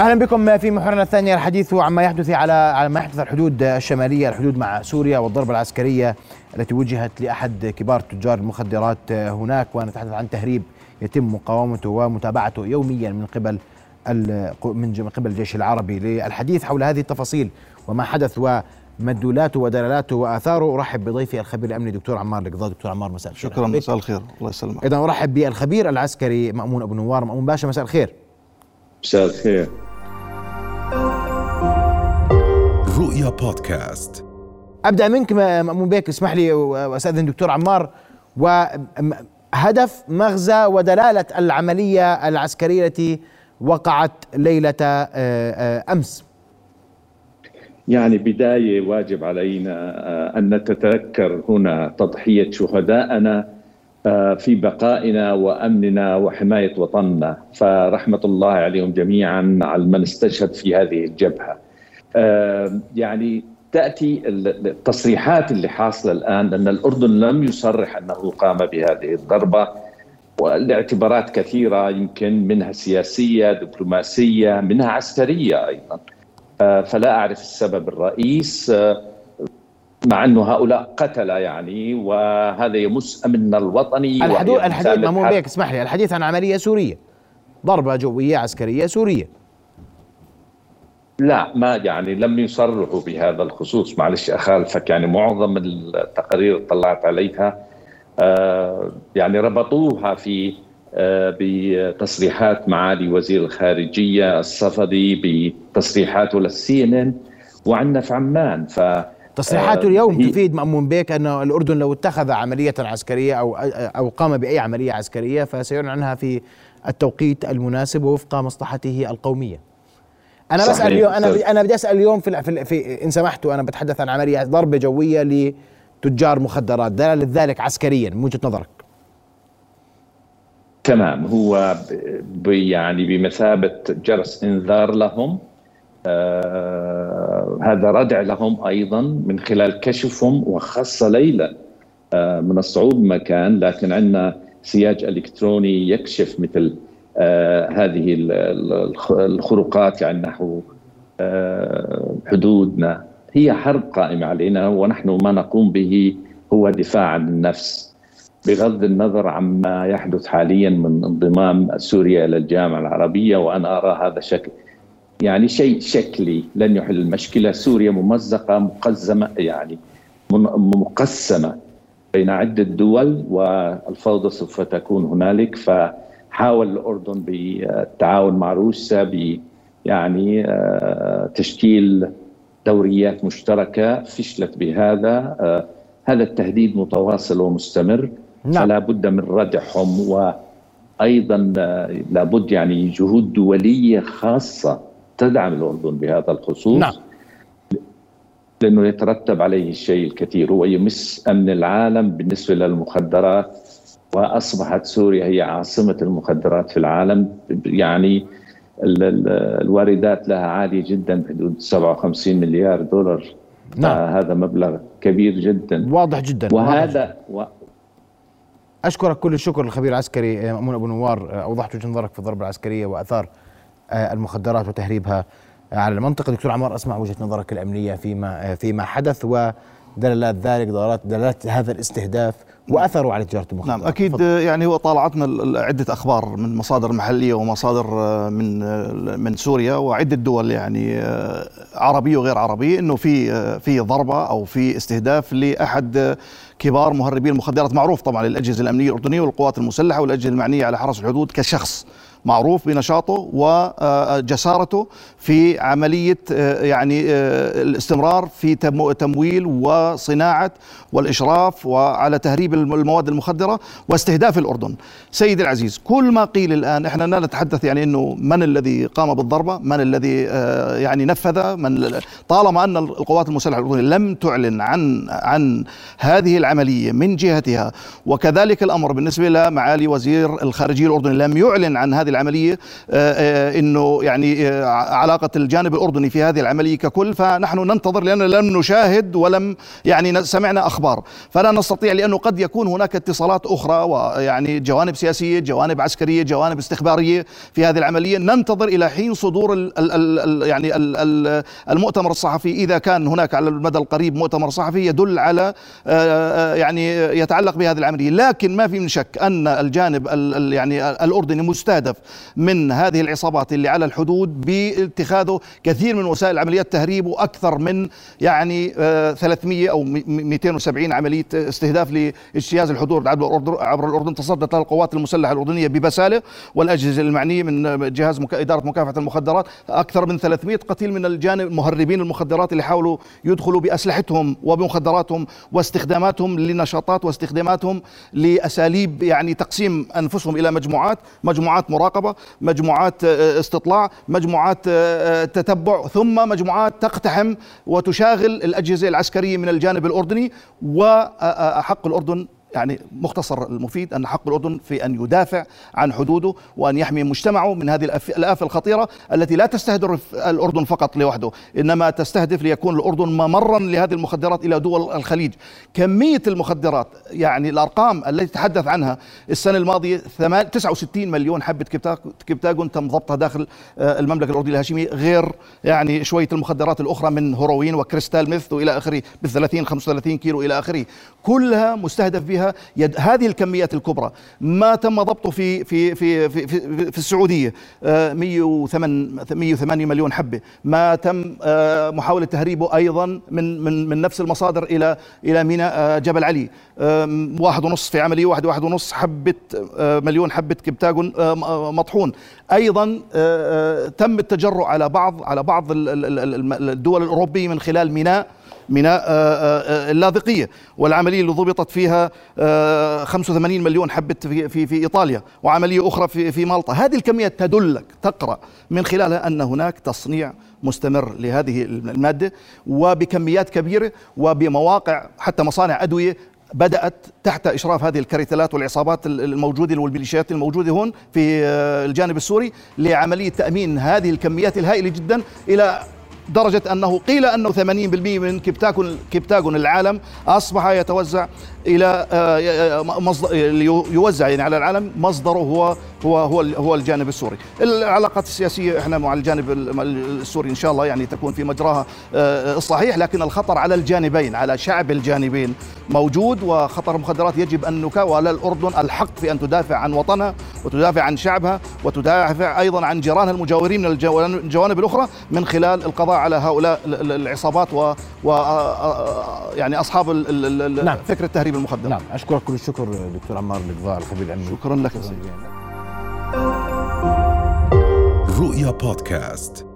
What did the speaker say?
أهلا بكم في محورنا الثاني الحديث عما يحدث على على ما يحدث الحدود الشمالية الحدود مع سوريا والضربة العسكرية التي وجهت لأحد كبار تجار المخدرات هناك ونتحدث عن تهريب يتم مقاومته ومتابعته يوميا من قبل من قبل الجيش العربي. للحديث حول هذه التفاصيل وما حدث ومدلولاته ودلالاته وآثاره أرحب بضيفي الخبير الأمني دكتور عمار القضاء دكتور عمار مساء الخير. شكرا مساء الخير. الله يسلمك. اذا أرحب بالخبير العسكري مأمون أبو نوار. مأمون باشا مساء الخير. مساء الخير. رؤيا بودكاست. أبدأ منك مأمون بيك اسمح لي وأستأذن دكتور عمار. وهدف مغزى ودلالة العملية العسكرية التي وقعت ليلة آه، آه، أمس. يعني بداية واجب علينا آه، أن نتذكر هنا تضحية شهدائنا في بقائنا وأمننا وحماية وطننا. فرحمة الله عليهم جميعا على من استشهد في هذه الجبهة. يعني تأتي التصريحات اللي حاصلة الآن ان الأردن لم يصرح أنه قام بهذه الضربة والاعتبارات كثيرة يمكن منها سياسية دبلوماسية منها عسكرية أيضا. فلا أعرف السبب الرئيس مع انه هؤلاء قتله يعني وهذا يمس أمننا الوطني الحديث الحديث مأمون بيك اسمح لي الحديث عن عملية سورية ضربة جوية عسكرية سورية. لا ما يعني لم يصرحوا بهذا الخصوص. معلش اخالفك يعني معظم التقارير طلعت عليها آه يعني ربطوها في آه بتصريحات معالي وزير الخارجية الصفدي بتصريحاته للسي ان ان وعندنا في عمان ف تصريحاته اليوم تفيد مأمون بيك أن الأردن لو اتخذ عملية عسكرية أو أو قام بأي عملية عسكرية فسيعلن عنها في التوقيت المناسب وفق مصلحته القومية. أنا صحيح. بسال اليوم أنا أنا بدي أسأل اليوم في, في, في إن سمحتوا أنا بتحدث عن عملية ضربة جوية لتجار مخدرات دلاله ذلك عسكريا من وجهة نظرك تمام هو يعني بمثابة جرس إنذار لهم آه هذا ردع لهم أيضا من خلال كشفهم وخاصة ليلى آه من الصعود مكان لكن عندنا سياج إلكتروني يكشف مثل هذه الخروقات يعني نحو آه، حدودنا. هي حرب قائمة علينا ونحن ما نقوم به هو دفاع عن النفس. بغض النظر عما يحدث حاليا من انضمام سوريا إلى الجامعة العربية وأنا أرى هذا شكل. يعني شيء شكلي لن يحل المشكلة. سوريا ممزقة مقزمة يعني مقسمة بين عدة دول والفوضى سوف تكون هنالك. ف حاول الأردن بالتعاون مع روسيا ب يعني آه، تشكيل دوريات مشتركة فشلت بهذا آه، هذا التهديد متواصل ومستمر نعم. فلا بد من ردعهم وأيضا آه، لابد يعني جهود دولية خاصة تدعم الأردن بهذا الخصوص نعم. لأنه يترتب عليه الشيء الكثير هو يمس أمن العالم بالنسبة للمخدرات وأصبحت سوريا هي عاصمة المخدرات في العالم. يعني الواردات لها عالية جدا بحدود 57 مليار دولار. نعم. هذا مبلغ كبير جدا. واضح جدا وهذا و... أشكرك كل الشكر للخبير العسكري مأمون أبو نوار. أوضحت وجهة نظرك في الضربة العسكرية وأثار آه، المخدرات وتهريبها على المنطقة. دكتور عمار أسمع وجهة نظرك الأمنية فيما فيما حدث ودلالات ذلك دلالات دلالات هذا الاستهداف وأثروا على تجارة المخدرات نعم أكيد فضل. يعني هو طالعتنا عدة أخبار من مصادر محلية ومصادر آه، من آه، من سوريا وعدة دول يعني آه، عربية وغير عربية إنه في في ضربة أو في استهداف لأحد كبار مهربي المخدرات معروف طبعا للأجهزة الأمنية الاردنيه والقوات المسلحة والأجهزة المعنية على حرس الحدود كشخص معروف بنشاطه وجسارته في عملية يعني الاستمرار في تمويل وصناعة والإشراف وعلى تهريب المواد المخدرة واستهداف الأردن. سيدي العزيز كل ما قيل الآن إحنا لا نتحدث يعني إنه من الذي قام بالضربة، من الذي يعني نفذ، من طالما أن القوات المسلحة الأردنية لم تعلن عن عن هذه العملية من جهتها وكذلك الأمر بالنسبة لمعالي وزير الخارجية الأردني لم يعلن عن هذه العملية إنه يعني علاقة الجانب الأردني في هذه العملية ككل فنحن ننتظر لأن لم نشاهد ولم يعني سمعنا أخبار. فلا نستطيع لأنه قد يكون هناك اتصالات أخرى ويعني جوانب سياسية جوانب عسكرية جوانب استخبارية في هذه العملية. ننتظر إلى حين صدور ال ال ال يعني ال المؤتمر الصحفي. إذا كان هناك على المدى القريب مؤتمر صحفي يدل على يعني يتعلق بهذه العملية. لكن ما في من شك أن الجانب يعني الأردني مستهدف من هذه العصابات اللي على الحدود باتخاذه كثير من وسائل عمليات تهريب وأكثر من يعني 300 أو 270 عملية استهداف لاجتياز الحدود عبر الأردن تصدت القوات المسلحة الأردنية ببسالة والأجهزة المعنية من جهاز إدارة مكافحة المخدرات. أكثر من 300 قتيل من الجانب مهربين المخدرات اللي حاولوا يدخلوا بأسلحتهم وبمخدراتهم واستخداماتهم لنشاطات واستخداماتهم لأساليب يعني تقسيم أنفسهم إلى مجموعات مجموعات مراقبة مجموعات استطلاع مجموعات تتبع ثم مجموعات تقتحم وتشاغل الأجهزة العسكرية من الجانب الأردني وحق الأردن يعني مختصر المفيد أن حق الأردن في أن يدافع عن حدوده وأن يحمي مجتمعه من هذه الآفة الخطيرة التي لا تستهدف الأردن فقط لوحده إنما تستهدف ليكون الأردن ممرا لهذه المخدرات إلى دول الخليج. كمية المخدرات يعني الأرقام التي تحدث عنها السنة الماضية 69 مليون حبة كبتاجون تم ضبطها داخل آه، المملكة الأردنية الهاشمية غير يعني شوية المخدرات الأخرى من هيروين وكريستال ميث وإلى آخره ب 30 35 كيلو إلى آخره. كلها مستهدف بها فيها يد هذه الكميات الكبرى. ما تم ضبطه في في في في, في, في السعودية. 108 آه، 108 مليون حبة. ما تم آه، محاولة تهريبه أيضا من من من نفس المصادر إلى إلى ميناء آه، جبل علي. واحد ونص في عملية واحد واحد ونص حبة مليون حبة كبتاجون مطحون. أيضا تم التجرؤ على بعض على بعض الدول الأوروبية من خلال ميناء. ميناء آه، آه، آه، اللاذقية. والعملية اللي ضبطت فيها 85 مليون حبه في في في إيطاليا وعملية أخرى في في مالطا. هذه الكميات تدلك تقرأ من خلالها أن هناك تصنيع مستمر لهذه المادة وبكميات كبيرة وبمواقع حتى مصانع أدوية بدأت تحت إشراف هذه الكارتلات والعصابات الموجودة والميليشيات الموجودة هون في الجانب السوري لعملية تأمين هذه الكميات الهائلة جدا إلى درجة أنه قيل أنه 80% من كبتاكون كبتاكون العالم أصبح يتوزع إلى آه، آه، يوزع يعني على العالم مصدره هو هو هو هو الجانب السوري. العلاقات السياسية إحنا مع الجانب السوري إن شاء الله يعني تكون في مجراها آه، الصحيح لكن الخطر على الجانبين على شعب الجانبين موجود وخطر المخدرات يجب أن على الأردن الحق في أن تدافع عن وطنها وتدافع عن شعبها وتدافع أيضا عن جيرانها المجاورين من الجوانب الأخرى من خلال القضاء على هؤلاء العصابات و, و يعني أصحاب نعم. فكر التهريب المخدر. نعم. أشكرك كل الشكر دكتور عمار القضاء الخبير العلمي شكرا لك. رؤيا بودكاست